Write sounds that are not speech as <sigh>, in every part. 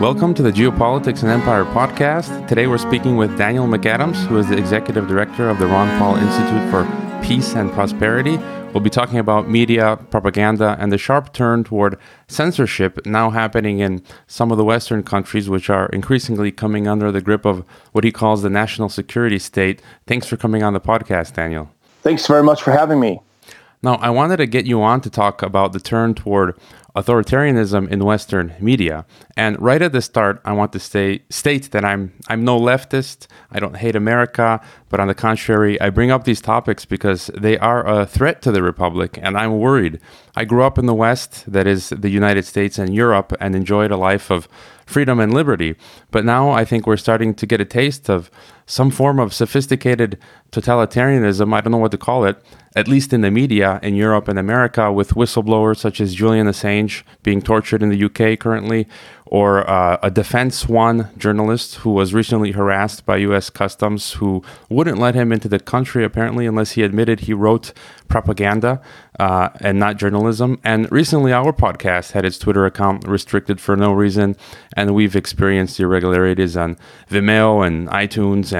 Welcome to the Geopolitics and Empire podcast. Today we're speaking with Daniel McAdams, who is the executive director of the Ron Paul Institute for Peace and Prosperity. We'll be talking about media, propaganda, and the sharp turn toward censorship now happening in some of the Western countries, which are increasingly coming under the grip of what he calls the national security state. Thanks for coming on the podcast, Daniel. Thanks very much for having me. Now, I wanted to get you on to talk about the turn toward authoritarianism in Western media. And right at the start, I want to say, state that I'm I'm no leftist. I don't hate America, but on the contrary, I bring up these topics because they are a threat to the republic, and I'm worried. I grew up in the West, that is the United States and Europe, and enjoyed a life of freedom and liberty. But now I think we're starting to get a taste of some form of sophisticated totalitarianism. I don't know what to call it, at least in the media in Europe and America, with whistleblowers such as Julian Assange being tortured in the UK currently, or uh, a Defense One journalist who was recently harassed by U.S. Customs, who wouldn't let him into the country apparently unless he admitted he wrote propaganda uh, and not journalism. And recently, our podcast had its Twitter account restricted for no reason, and we've experienced irregularities on Vimeo and iTunes.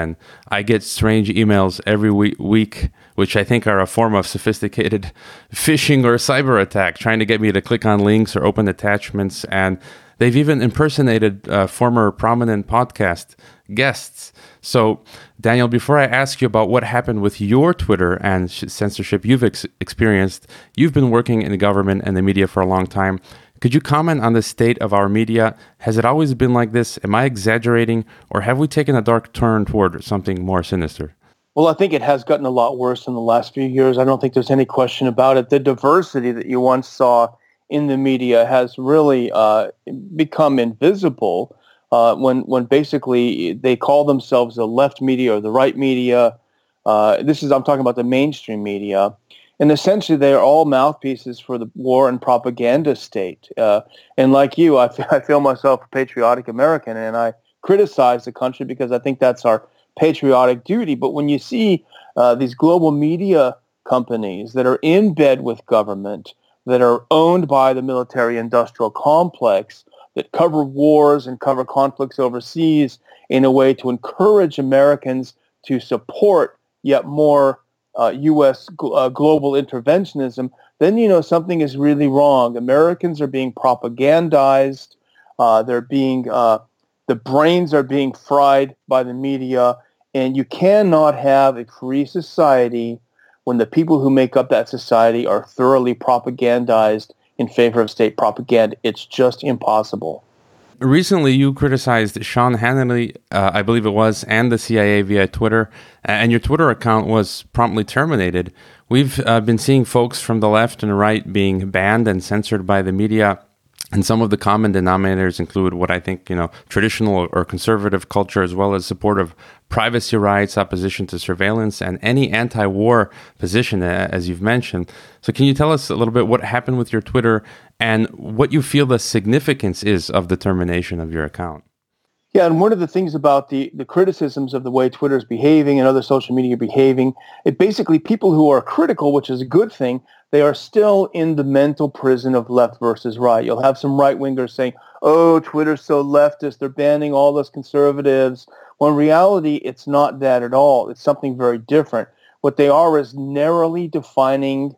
I get strange emails every week, which I think are a form of sophisticated <laughs> phishing or cyber attack, trying to get me to click on links or open attachments and They've even impersonated uh, former prominent podcast guests. So, Daniel, before I ask you about what happened with your Twitter and censorship you've ex- experienced, you've been working in the government and the media for a long time. Could you comment on the state of our media? Has it always been like this? Am I exaggerating, or have we taken a dark turn toward something more sinister? Well, I think it has gotten a lot worse in the last few years. I don't think there's any question about it. The diversity that you once saw in the media has really uh, become invisible uh, when when basically they call themselves the left media or the right media. Uh, this is I'm talking about the mainstream media, and essentially they are all mouthpieces for the war and propaganda state. Uh, and like you, I, f- <laughs> I feel myself a patriotic American, and I criticize the country because I think that's our patriotic duty. But when you see uh, these global media companies that are in bed with government that are owned by the military-industrial complex that cover wars and cover conflicts overseas in a way to encourage Americans to support yet more uh, U.S. Gl- uh, global interventionism, then you know something is really wrong. Americans are being propagandized. Uh, they're being uh, the brains are being fried by the media, and you cannot have a free society when the people who make up that society are thoroughly propagandized in favor of state propaganda. It's just impossible. Recently, you criticized Sean Hannity, uh, I believe it was, and the CIA via Twitter, and your Twitter account was promptly terminated. We've uh, been seeing folks from the left and right being banned and censored by the media and some of the common denominators include what I think, you know, traditional or conservative culture, as well as support of privacy rights, opposition to surveillance, and any anti war position, as you've mentioned. So, can you tell us a little bit what happened with your Twitter and what you feel the significance is of the termination of your account? Yeah, and one of the things about the, the criticisms of the way Twitter is behaving and other social media are behaving, it basically people who are critical, which is a good thing, they are still in the mental prison of left versus right. You'll have some right-wingers saying, oh, Twitter's so leftist, they're banning all those conservatives. When in reality, it's not that at all. It's something very different. What they are is narrowly defining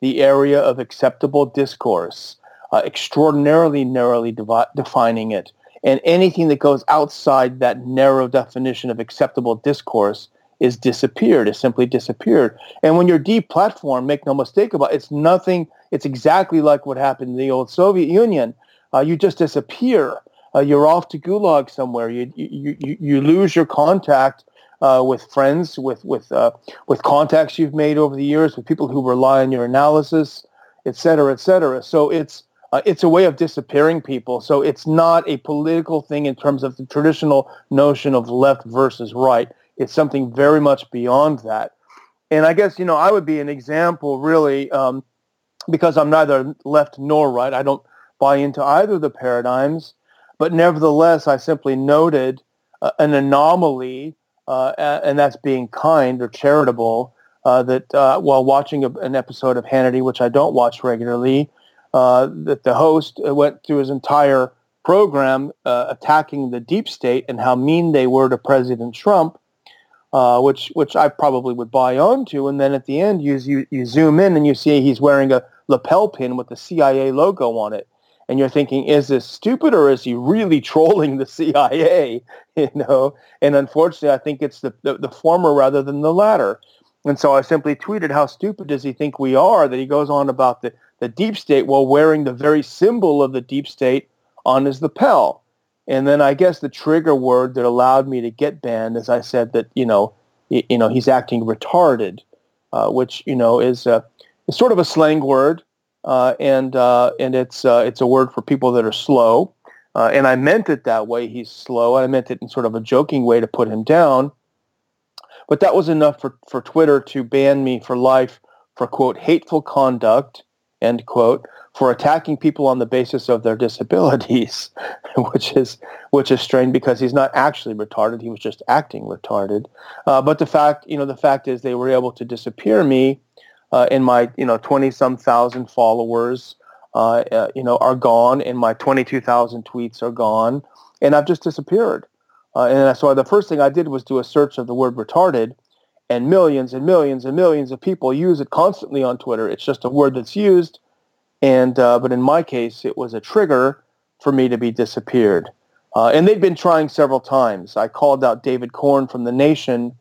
the area of acceptable discourse, uh, extraordinarily narrowly devi- defining it. And anything that goes outside that narrow definition of acceptable discourse is disappeared, is simply disappeared. And when you're deplatformed, make no mistake about it, it's nothing, it's exactly like what happened in the old Soviet Union. Uh, you just disappear. Uh, you're off to gulag somewhere. You, you, you, you lose your contact uh, with friends, with, with, uh, with contacts you've made over the years, with people who rely on your analysis, et cetera, et cetera. So it's, uh, it's a way of disappearing people. So it's not a political thing in terms of the traditional notion of left versus right. It's something very much beyond that. And I guess, you know, I would be an example really um, because I'm neither left nor right. I don't buy into either of the paradigms. But nevertheless, I simply noted uh, an anomaly, uh, and that's being kind or charitable, uh, that uh, while watching a, an episode of Hannity, which I don't watch regularly, uh, that the host went through his entire program uh, attacking the deep state and how mean they were to President Trump, uh, which which I probably would buy onto. And then at the end, you, you you zoom in and you see he's wearing a lapel pin with the CIA logo on it, and you're thinking, is this stupid or is he really <laughs> trolling the CIA? <laughs> You know, and unfortunately, I think it's the, the, the former rather than the latter. And so I simply tweeted, how stupid does he think we are that he goes on about the, the deep state while wearing the very symbol of the deep state on his lapel. And then I guess the trigger word that allowed me to get banned is I said that, you know, you know, he's acting retarded, uh, which, you know, is, uh, is sort of a slang word. Uh, and uh, and it's uh, it's a word for people that are slow. Uh, and I meant it that way. He's slow. I meant it in sort of a joking way to put him down. But that was enough for, for Twitter to ban me for life for, quote, hateful conduct, end quote, for attacking people on the basis of their disabilities, <laughs> which is which is strange because he's not actually retarded. He was just acting retarded. Uh, but the fact, you know, the fact is they were able to disappear me uh, and my, you know, 20 some thousand followers uh, uh, you know, are gone, and my 22,000 tweets are gone, and I've just disappeared. Uh, and so the first thing I did was do a search of the word retarded, and millions and millions and millions of people use it constantly on Twitter. It's just a word that's used, and uh, but in my case, it was a trigger for me to be disappeared. Uh, and they've been trying several times. I called out David Corn from The Nation.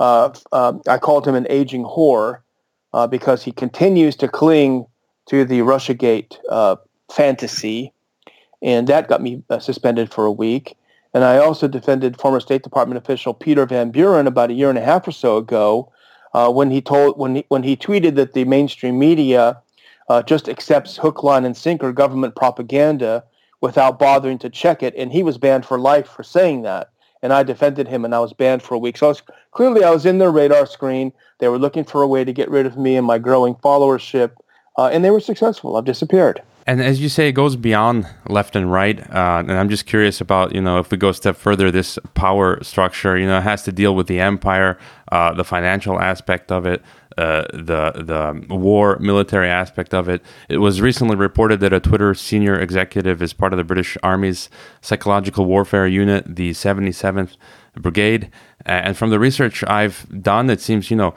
Uh, I called him an aging whore because he continues to cling to the Russiagate uh, fantasy, and that got me uh, suspended for a week. And I also defended former State Department official Peter Van Buren about a year and a half or so ago uh, when he told when he, when he tweeted that the mainstream media uh, just accepts hook, line, and sinker government propaganda without bothering to check it, and he was banned for life for saying that. And I defended him, and I was banned for a week. So I was, clearly, I was in their radar screen. They were looking for a way to get rid of me and my growing followership uh, and they were successful. I've disappeared. And as you say, it goes beyond left and right. Uh, and I'm just curious about, you know, if we go a step further, this power structure, you know, has to deal with the empire, uh, the financial aspect of it, uh, the the war military aspect of it. It was recently reported that a Twitter senior executive is part of the British Army's psychological warfare unit, the 77th Brigade. And from the research I've done, it seems, you know,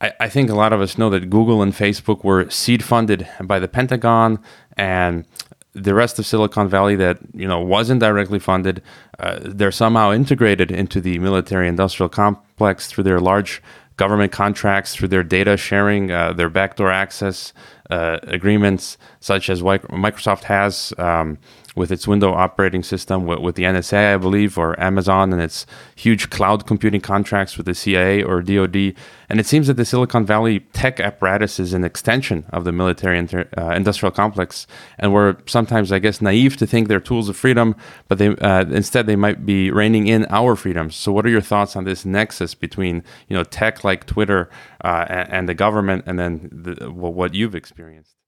I, I think a lot of us know that Google and Facebook were seed funded by the Pentagon and the rest of Silicon Valley that you know wasn't directly funded, uh, they're somehow integrated into the military-industrial complex through their large government contracts, through their data sharing, uh, their backdoor access uh, agreements, such as Microsoft has. Um, with its Windows operating system with, with, the NSA, I believe, or Amazon and its huge cloud computing contracts with the CIA or DoD. And it seems that the Silicon Valley tech apparatus is an extension of the military inter, uh, industrial complex. And we're sometimes, I guess, naive to think they're tools of freedom, but they uh, instead they might be reining in our freedoms. So, what are your thoughts on this nexus between you know tech like Twitter uh, and, and, the government, and then the, what you've experienced?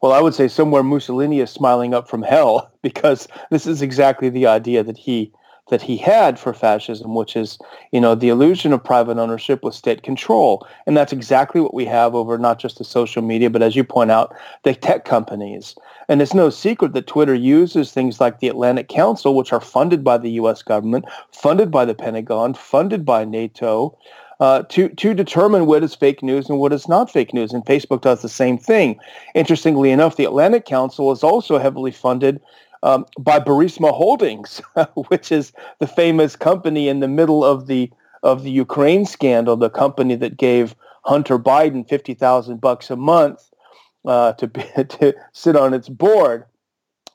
Well, I would say somewhere Mussolini is smiling up from hell <laughs> because this is exactly the idea that he that he had for fascism, which is, you know, the illusion of private ownership with state control. And that's exactly what we have over not just the social media, but as you point out, the tech companies. And it's no secret that Twitter uses things like the Atlantic Council, which are funded by the U.S. government, funded by the Pentagon, funded by NATO, uh, to to determine what is fake news and what is not fake news. And Facebook does the same thing. Interestingly enough, the Atlantic Council is also heavily funded um, by Burisma Holdings, <laughs> which is the famous company in the middle of the of the Ukraine scandal, the company that gave Hunter Biden fifty thousand bucks a month uh, to be, <laughs> to sit on its board.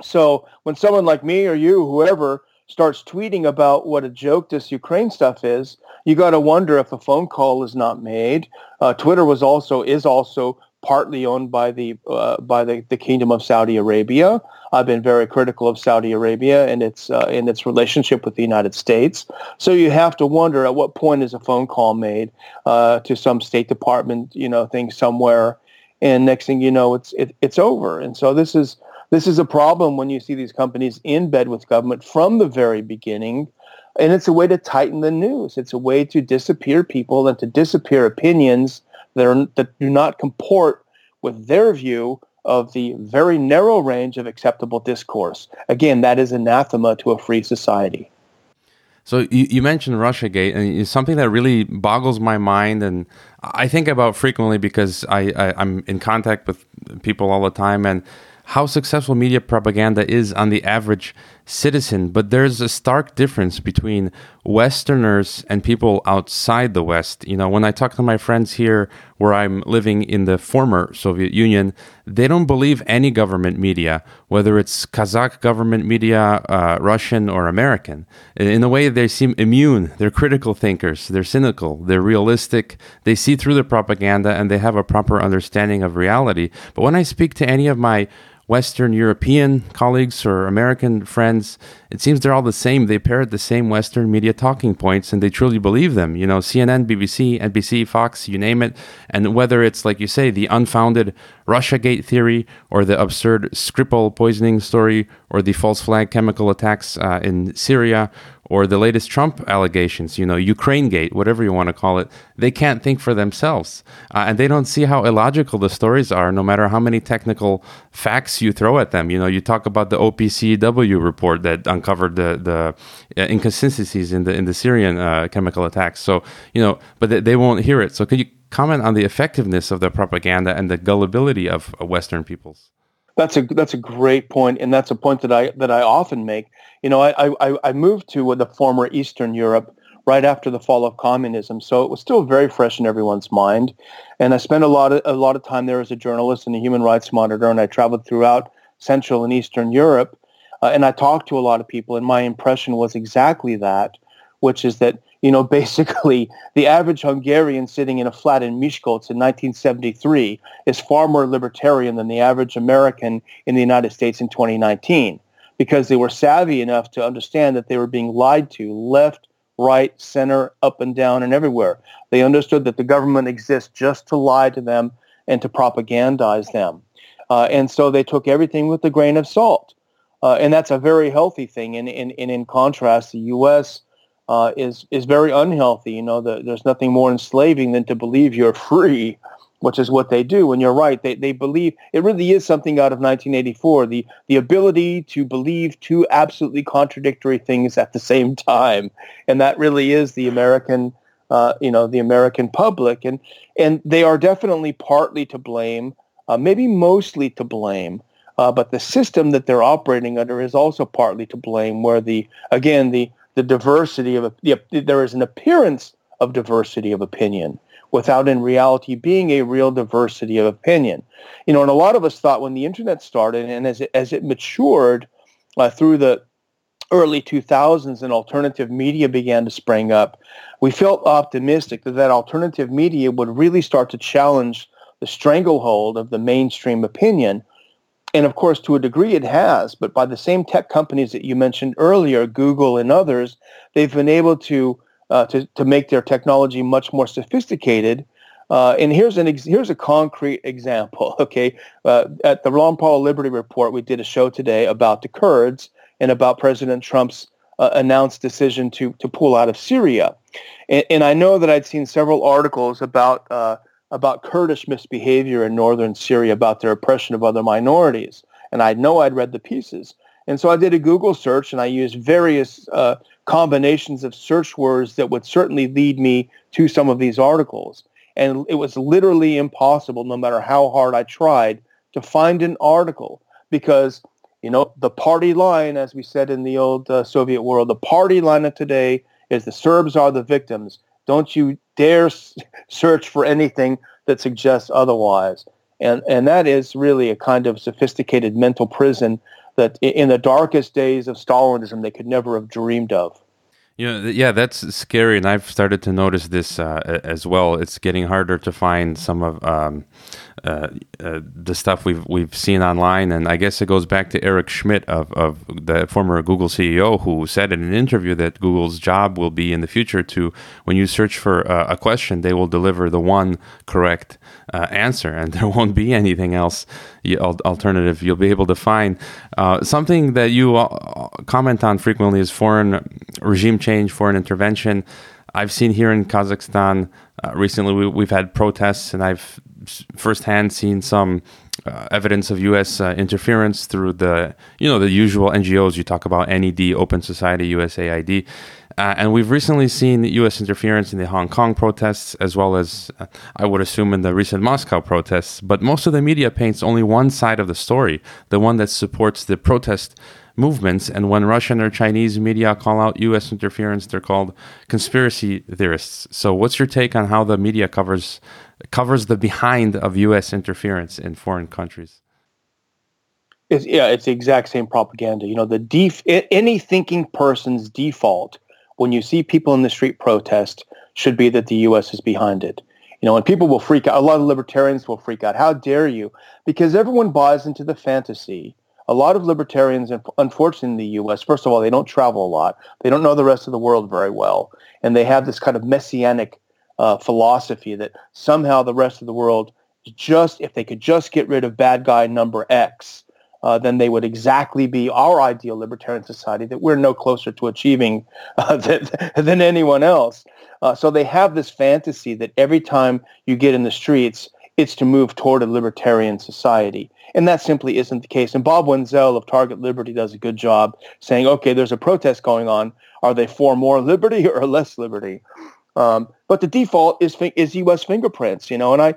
So when someone like me or you, whoever, starts tweeting about what a joke this Ukraine stuff is, you got to wonder if a phone call is not made. Uh, Twitter was also is also partly owned by the uh, by the, the Kingdom of Saudi Arabia. I've been very critical of Saudi Arabia and its uh, in its relationship with the United States. So you have to wonder at what point is a phone call made uh, to some State Department, you know, thing somewhere, and next thing you know, it's it, it's over. And so this is this is a problem when you see these companies in bed with government from the very beginning. And it's a way to tighten the news. It's a way to disappear people and to disappear opinions that, are, that do not comport with their view of the very narrow range of acceptable discourse. Again, that is anathema to a free society. So you, you mentioned RussiaGate, and it's something that really boggles my mind, and I think about frequently because I, I I'm in contact with people all the time, and how successful media propaganda is on the average citizen, but there's a stark difference between Westerners and people outside the West. You know, when I talk to my friends here where I'm living in the former Soviet Union, they don't believe any government media, whether it's Kazakh government media, uh, Russian, or American. In a way, they seem immune. They're critical thinkers, they're cynical, they're realistic, they see through the propaganda, and they have a proper understanding of reality. But when I speak to any of my Western European colleagues or American friends, it seems they're all the same. They parrot the same Western media talking points and they truly believe them. You know, CNN, BBC, NBC, Fox, you name it. And whether it's, like you say, the unfounded Russiagate theory or the absurd Skripal poisoning story or the false flag chemical attacks uh, in Syria or the latest Trump allegations, you know, Ukraine Gate, whatever you want to call it, they can't think for themselves. Uh, and they don't see how illogical the stories are, no matter how many technical facts you throw at them. You know, you talk about the OPCW report that uncovered the, the uh, inconsistencies in the, in the Syrian uh, chemical attacks. So, you know, but they, they won't hear it. So, could you comment on the effectiveness of the propaganda and the gullibility of Western peoples? That's a that's a great point, and that's a point that I that I often make. You know, I I, I moved to the former Eastern Europe right after the fall of communism, so it was still very fresh in everyone's mind. And I spent a lot of a lot of time there as a journalist and a human rights monitor, and I traveled throughout Central and Eastern Europe, uh, and I talked to a lot of people, and my impression was exactly that, which is that you know, <laughs> basically the average Hungarian sitting in a flat in Miskolc in 1973 is far more libertarian than the average American in the United States in 2019 because they were savvy enough to understand that they were being lied to left, right, center, up and down, and everywhere. They understood that the government exists just to lie to them and to propagandize them. Uh, and so they took everything with a grain of salt. Uh, and that's a very healthy thing. And, and, and in contrast, the U.S uh, is is very unhealthy. You know, the, there's nothing more enslaving than to believe you're <laughs> free, which is what they do. And you're right, they they believe it really is something out of 1984. The the ability to believe two absolutely contradictory things at the same <laughs> time, and that really is the American. Uh, you know the American public, and and they are definitely partly to blame, uh, maybe mostly to blame, uh, but the system that they're operating under is also partly to blame. Where the again the the diversity of the, there is an appearance of diversity of opinion without in reality being a real diversity of opinion. You know, and a lot of us thought when the internet started and as it, as it matured uh, through the early 2000s and alternative media began to spring up, we felt optimistic that that alternative media would really start to challenge the stranglehold of the mainstream opinion and of course, to a degree, it has. But by the same tech companies that you mentioned earlier, Google and others, they've been able to uh, to, to make their technology much more sophisticated. Uh, and here's an ex- here's a concrete example. <laughs> Okay, uh, at the Ron Paul Liberty Report, we did a show today about the Kurds and about President Trump's uh, announced decision to to pull out of Syria. And, and, I know that I'd seen several articles about uh, about Kurdish misbehavior in northern Syria, about their oppression of other minorities. And I know I'd read the pieces. And so I did a Google search and I used various uh, combinations of search words that would certainly lead me to some of these articles. And it was literally impossible, no matter how hard I tried, to find an article because, you know, the party line, as we said in the old uh, Soviet world, the party line of today is the Serbs are the victims. Don't you dare <laughs> search for anything that suggests otherwise. And, and that is really a kind of sophisticated mental prison that in the darkest days of Stalinism they could never have dreamed of. You know, yeah, that's scary, and I've started to notice this uh, as well. It's getting harder to find some of um, uh, uh, the stuff we've we've seen online, and I guess it goes back to Eric Schmidt of, of the former Google CEO, who said in an interview that Google's job will be in the future to, when you search for a question, they will deliver the one correct uh, answer, and <laughs> there won't be anything else alternative you'll be able to find. Uh, something that you uh, comment on frequently is foreign regime change, foreign intervention. I've seen here in Kazakhstan uh, recently we, have had protests, and I've firsthand seen some uh, evidence of U.S. Uh, interference through the, you know, the usual NGOs. You talk about NED, Open Society, USAID. Uh, and we've recently seen U.S. interference in the Hong Kong protests, as well as, uh, I would assume, in the recent Moscow protests. But most of the media paints only one side of the story, the one that supports the protest movements. And when Russian or Chinese media call out U.S. interference, they're called conspiracy theorists. So, what's your take on how the media covers covers the behind of U.S. interference in foreign countries? It's, yeah, it's the exact same propaganda. You know, the def- any thinking person's default when you see people in the street protest should be that the U.S. is behind it. You know, and people will freak out. A lot of libertarians will freak out. How dare you? Because everyone buys into the fantasy. A lot of libertarians, unfortunately, in the U.S., first of all, they don't travel a lot. They don't know the rest of the world very well. And they have this kind of messianic uh, philosophy that somehow the rest of the world just, if they could just get rid of bad guy number X, uh, then they would exactly be our ideal libertarian society that we're no closer to achieving <laughs> uh, than, than, anyone else. Uh, so they have this fantasy that every time you get in the streets, it's to move toward a libertarian society. And that simply isn't the case. And Bob Wenzel of Target Liberty does a good job saying, okay, there's a protest going on. Are they for more liberty <laughs> or less liberty? Um, but the default is is U.S. fingerprints, you know, and I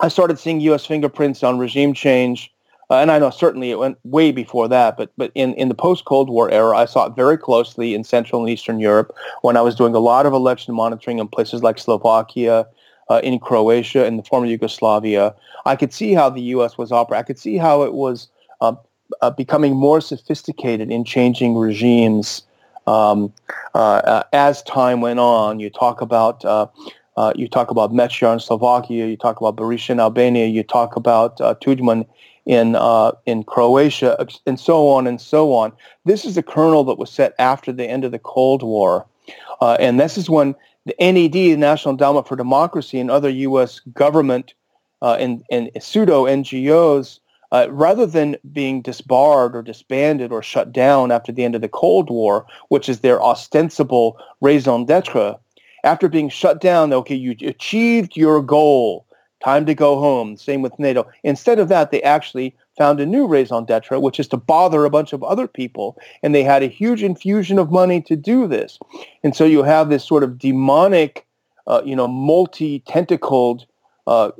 I started seeing U.S. fingerprints on regime change uh, and I know certainly it went way before that, but but in, in the post-Cold War era, I saw it very closely in Central and Eastern Europe when I was doing a lot of election monitoring in places like Slovakia, uh, in Croatia, in the former Yugoslavia. I could see how the U.S. was operating. I could see how it was uh, uh, becoming more sophisticated in changing regimes um, uh, uh, as time went on. You talk about you talk about Mečiar in Slovakia. You talk about Berisha in Albania. You talk about Tudjman in uh, in Croatia, and so on and so on. This is a kernel that was set after the end of the Cold War, uh, and this is when the NED, the National Endowment for Democracy, and other U.S. government uh, and, and pseudo NGOs, uh, rather than being disbarred or disbanded or shut down after the end of the Cold War, which is their ostensible raison d'être, after being shut down, okay, you achieved your goal time to go home. Same with NATO. Instead of that, they actually found a new raison d'etre, which is to bother a bunch of other people. And they had a huge infusion of money to do this. And so you have this sort of demonic, uh, you know, multi-tentacled uh,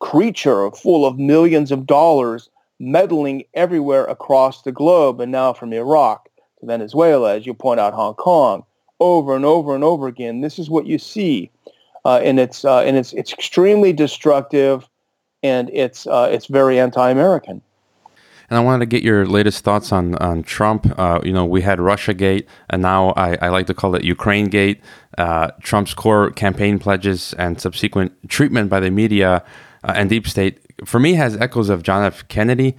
creature full of millions of dollars meddling everywhere across the globe. And now from Iraq to Venezuela, as you point out, Hong Kong, over and over and over again. This is what you see uh, and it's uh, and it's it's extremely destructive, and it's uh, it's very anti-American. And I wanted to get your latest thoughts on on Trump. Uh, you know, we had Russia Gate, and now I, I like to call it Ukraine Gate. Uh, Trump's core campaign pledges and subsequent treatment by the media uh, and deep state, for me, has echoes of John F. Kennedy,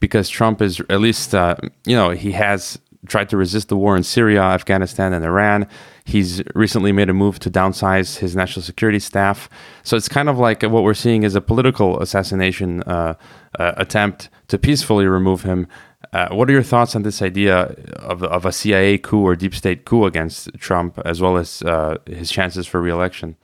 because Trump is at least, you know, he has tried to resist the war in Syria, Afghanistan, and Iran. He's recently made a move to downsize his national security staff. So it's kind of like what we're seeing is a political assassination uh, uh, attempt to peacefully remove him. Uh, what are your thoughts on this idea of, of a CIA coup or deep state coup against Trump, as well as uh, his chances for reelection?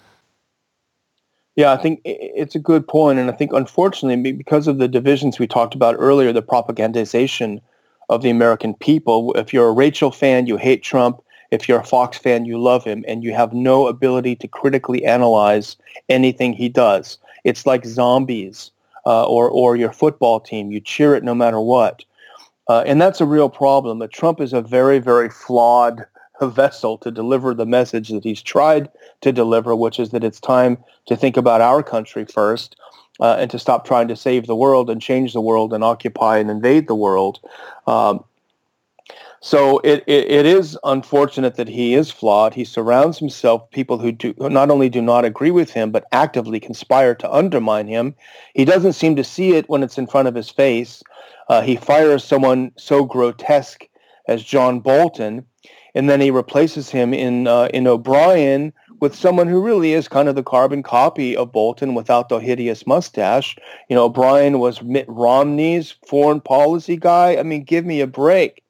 Yeah, I think it's a good point, and I think unfortunately, because of the divisions we talked about earlier, the propagandization of the American people. If you're a Rachel fan, you hate Trump. If you're a Fox fan, you love him, and you have no ability to critically analyze anything he does. It's like zombies uh, or or your football team. You cheer it no matter what, uh, and that's a real problem. That Trump is a very very flawed <laughs> vessel to deliver the message that he's tried to deliver, which is that it's time to think about our country first uh, and to stop trying to save the world and change the world and occupy and invade the world. Um, so it, it, it is unfortunate that he is flawed. He surrounds himself people who do who not only do not agree with him, but actively conspire to undermine him. He doesn't seem to see it when it's in front of his face. Uh, he fires someone so grotesque as John Bolton, and then he replaces him in uh, in O'Brien with someone who really is kind of the carbon copy of Bolton without the hideous mustache. You know, O'Brien was Mitt Romney's foreign policy guy. I mean, give me a break.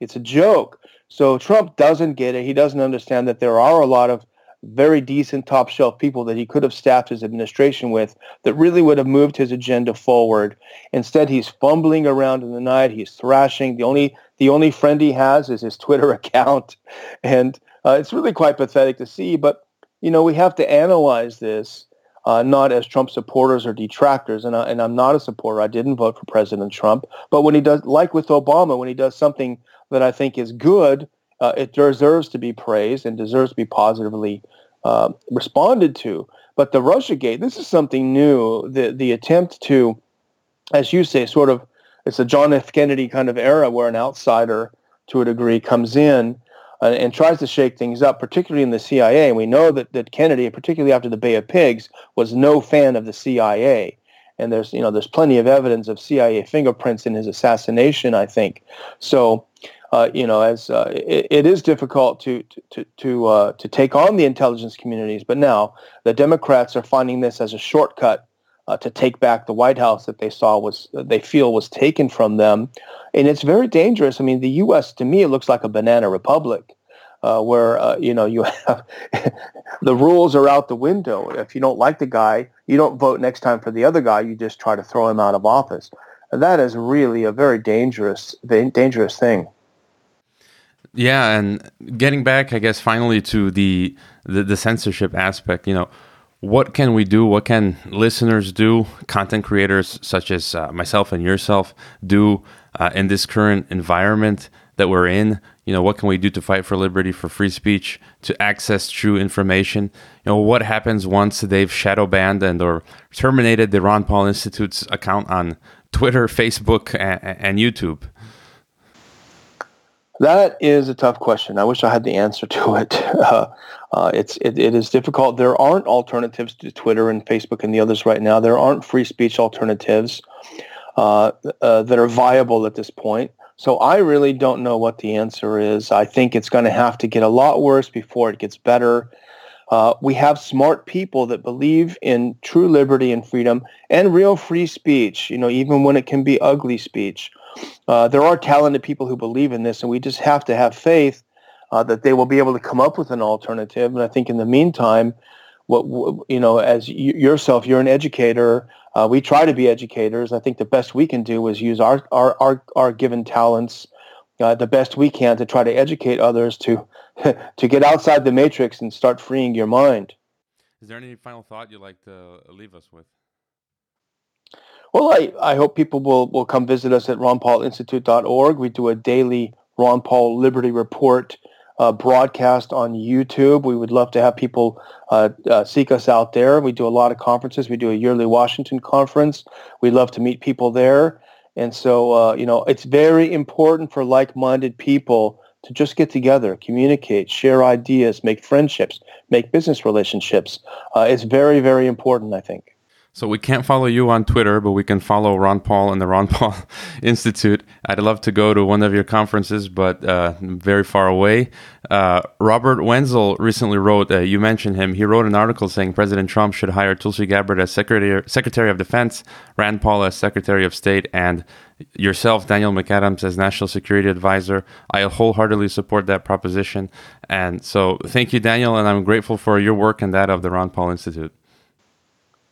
It's a joke. So Trump doesn't get it. He doesn't understand that there are a lot of very decent top shelf people that he could have staffed his administration with that really would have moved his agenda forward. Instead, he's fumbling around in the night. He's thrashing. The only the only friend he has is his <laughs> Twitter account, and uh, it's really quite pathetic to see. But you know, we have to analyze this uh, not as Trump supporters or detractors. And, I, and I'm not a supporter. I didn't vote for President Trump. But when he does, like with Obama, when he does something that I think is good, uh, it deserves to be praised and deserves to be positively uh, responded to. But the Russiagate, this is something new. The the attempt to, as you say, sort of, it's a John F. Kennedy kind of era where an outsider, to a degree, comes in uh, and tries to shake things up, particularly in the CIA. And we know that, that Kennedy, particularly after the Bay of Pigs, was no fan of the CIA. And there's, you know, there's plenty of evidence of CIA fingerprints in his assassination, I think. So, uh, you know, as uh, it, it is difficult to to to uh, to take on the intelligence communities, but now the Democrats are finding this as a shortcut uh, to take back the White House that they saw was they feel was taken from them, and it's very dangerous. I mean, the U.S. to me it looks like a banana republic. Uh, where uh, you know you <laughs> have the rules are out the window. If you don't like the guy, you don't vote next time for the other guy. You just try to throw him out of office. that is really a very dangerous, dangerous thing. Yeah, and getting back, I guess, finally to the, the the censorship aspect. You know, what can we do? What can listeners do? Content creators such as uh, myself and yourself do uh, in this current environment that we're in? You know, what can we do to fight for liberty, for free speech, to access true information? You know, what happens once they've shadow banned and or terminated the Ron Paul Institute's account on Twitter, Facebook, and, and YouTube? That is a tough question. I wish I had the answer to it. <laughs> Uh, uh, it's it, it is difficult. There aren't alternatives to Twitter and Facebook and the others right now. There aren't free speech alternatives uh, uh that are viable at this point. So I really don't know what the answer is. I think it's going to have to get a lot worse before it gets better. Uh, we have smart people that believe in true liberty and freedom and real free speech. You know, even when it can be ugly speech. Uh, there are talented people who believe in this, and we just have to have faith uh, that they will be able to come up with an alternative. And I think in the meantime, what you know, as you, yourself, you're an educator. Uh, we try to be educators. I think the best we can do is use our our our, our given talents uh, the best we can to try to educate others to <laughs> to get outside the matrix and start freeing your mind. Is there any final thought you'd like to leave us with? Well, I, I hope people will, will come visit us at ronpaulinstitute.org. We do a daily Ron Paul Liberty Report uh, broadcast on YouTube. We would love to have people uh, uh, seek us out there. We do a lot of conferences. We do a yearly Washington conference. We'd love to meet people there. And so, uh, you know, it's very important for like-minded people to just get together, communicate, share ideas, make friendships, make business relationships. Uh, it's very, very important, I think. So we can't follow you on Twitter, but we can follow Ron Paul and the Ron <laughs> Paul Institute. I'd love to go to one of your conferences, but uh, very far away. Uh, Robert Wenzel recently wrote, uh, you mentioned him, he wrote an article saying President Trump should hire Tulsi Gabbard as Secretary, Secretary of Defense, Rand Paul as Secretary of State, and yourself, Daniel McAdams, as National Security Advisor. I wholeheartedly support that proposition. And so thank you, Daniel, and I'm grateful for your work and that of the Ron Paul Institute.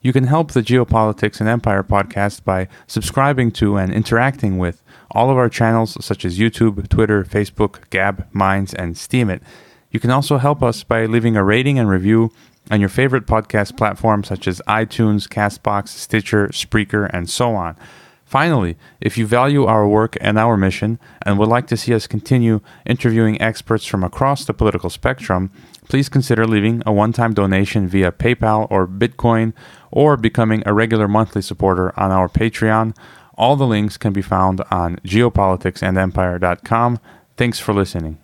You can help the Geopolitics and Empire podcast by subscribing to and interacting with all of our channels such as YouTube, Twitter, Facebook, Gab, Minds, and Steemit. You can also help us by leaving a rating and review on your favorite podcast platforms such as iTunes, Castbox, Stitcher, Spreaker, and so on. Finally, if you value our work and our mission and would like to see us continue interviewing experts from across the political spectrum, please consider leaving a one time donation via PayPal or Bitcoin or becoming a regular monthly supporter on our Patreon. All the links can be found on geopoliticsandempire.com. Thanks for listening.